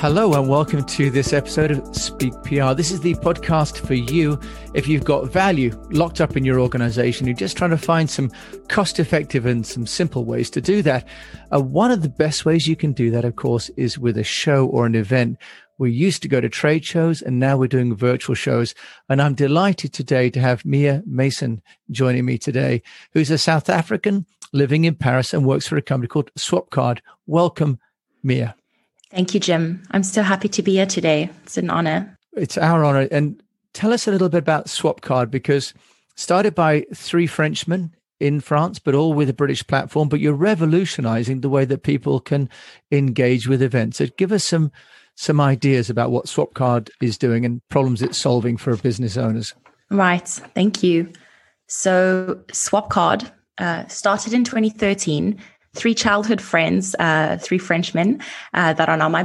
Hello and welcome to this episode of Speak PR. This is the podcast for you if you've got value locked up in your organization. You're just trying to find some cost effective and some simple ways to do that. Uh, one of the best ways you can do that, of course, is with a show or an event. We used to go to trade shows and now we're doing virtual shows. And I'm delighted today to have Mia Masson joining me today, who's a South African living in Paris and works for a company called Swapcard. Welcome, Mia. Thank you, Jim. I'm so happy to be here today. It's an honor. It's our honor. And tell us a little bit about Swapcard because started by three Frenchmen in France, but all with a British platform, but you're revolutionizing the way that people can engage with events. So give us some some ideas about what Swapcard is doing and problems it's solving for business owners. Right. Thank you. So Swapcard uh, started in 2013 three childhood friends, uh, three Frenchmen uh, that are now my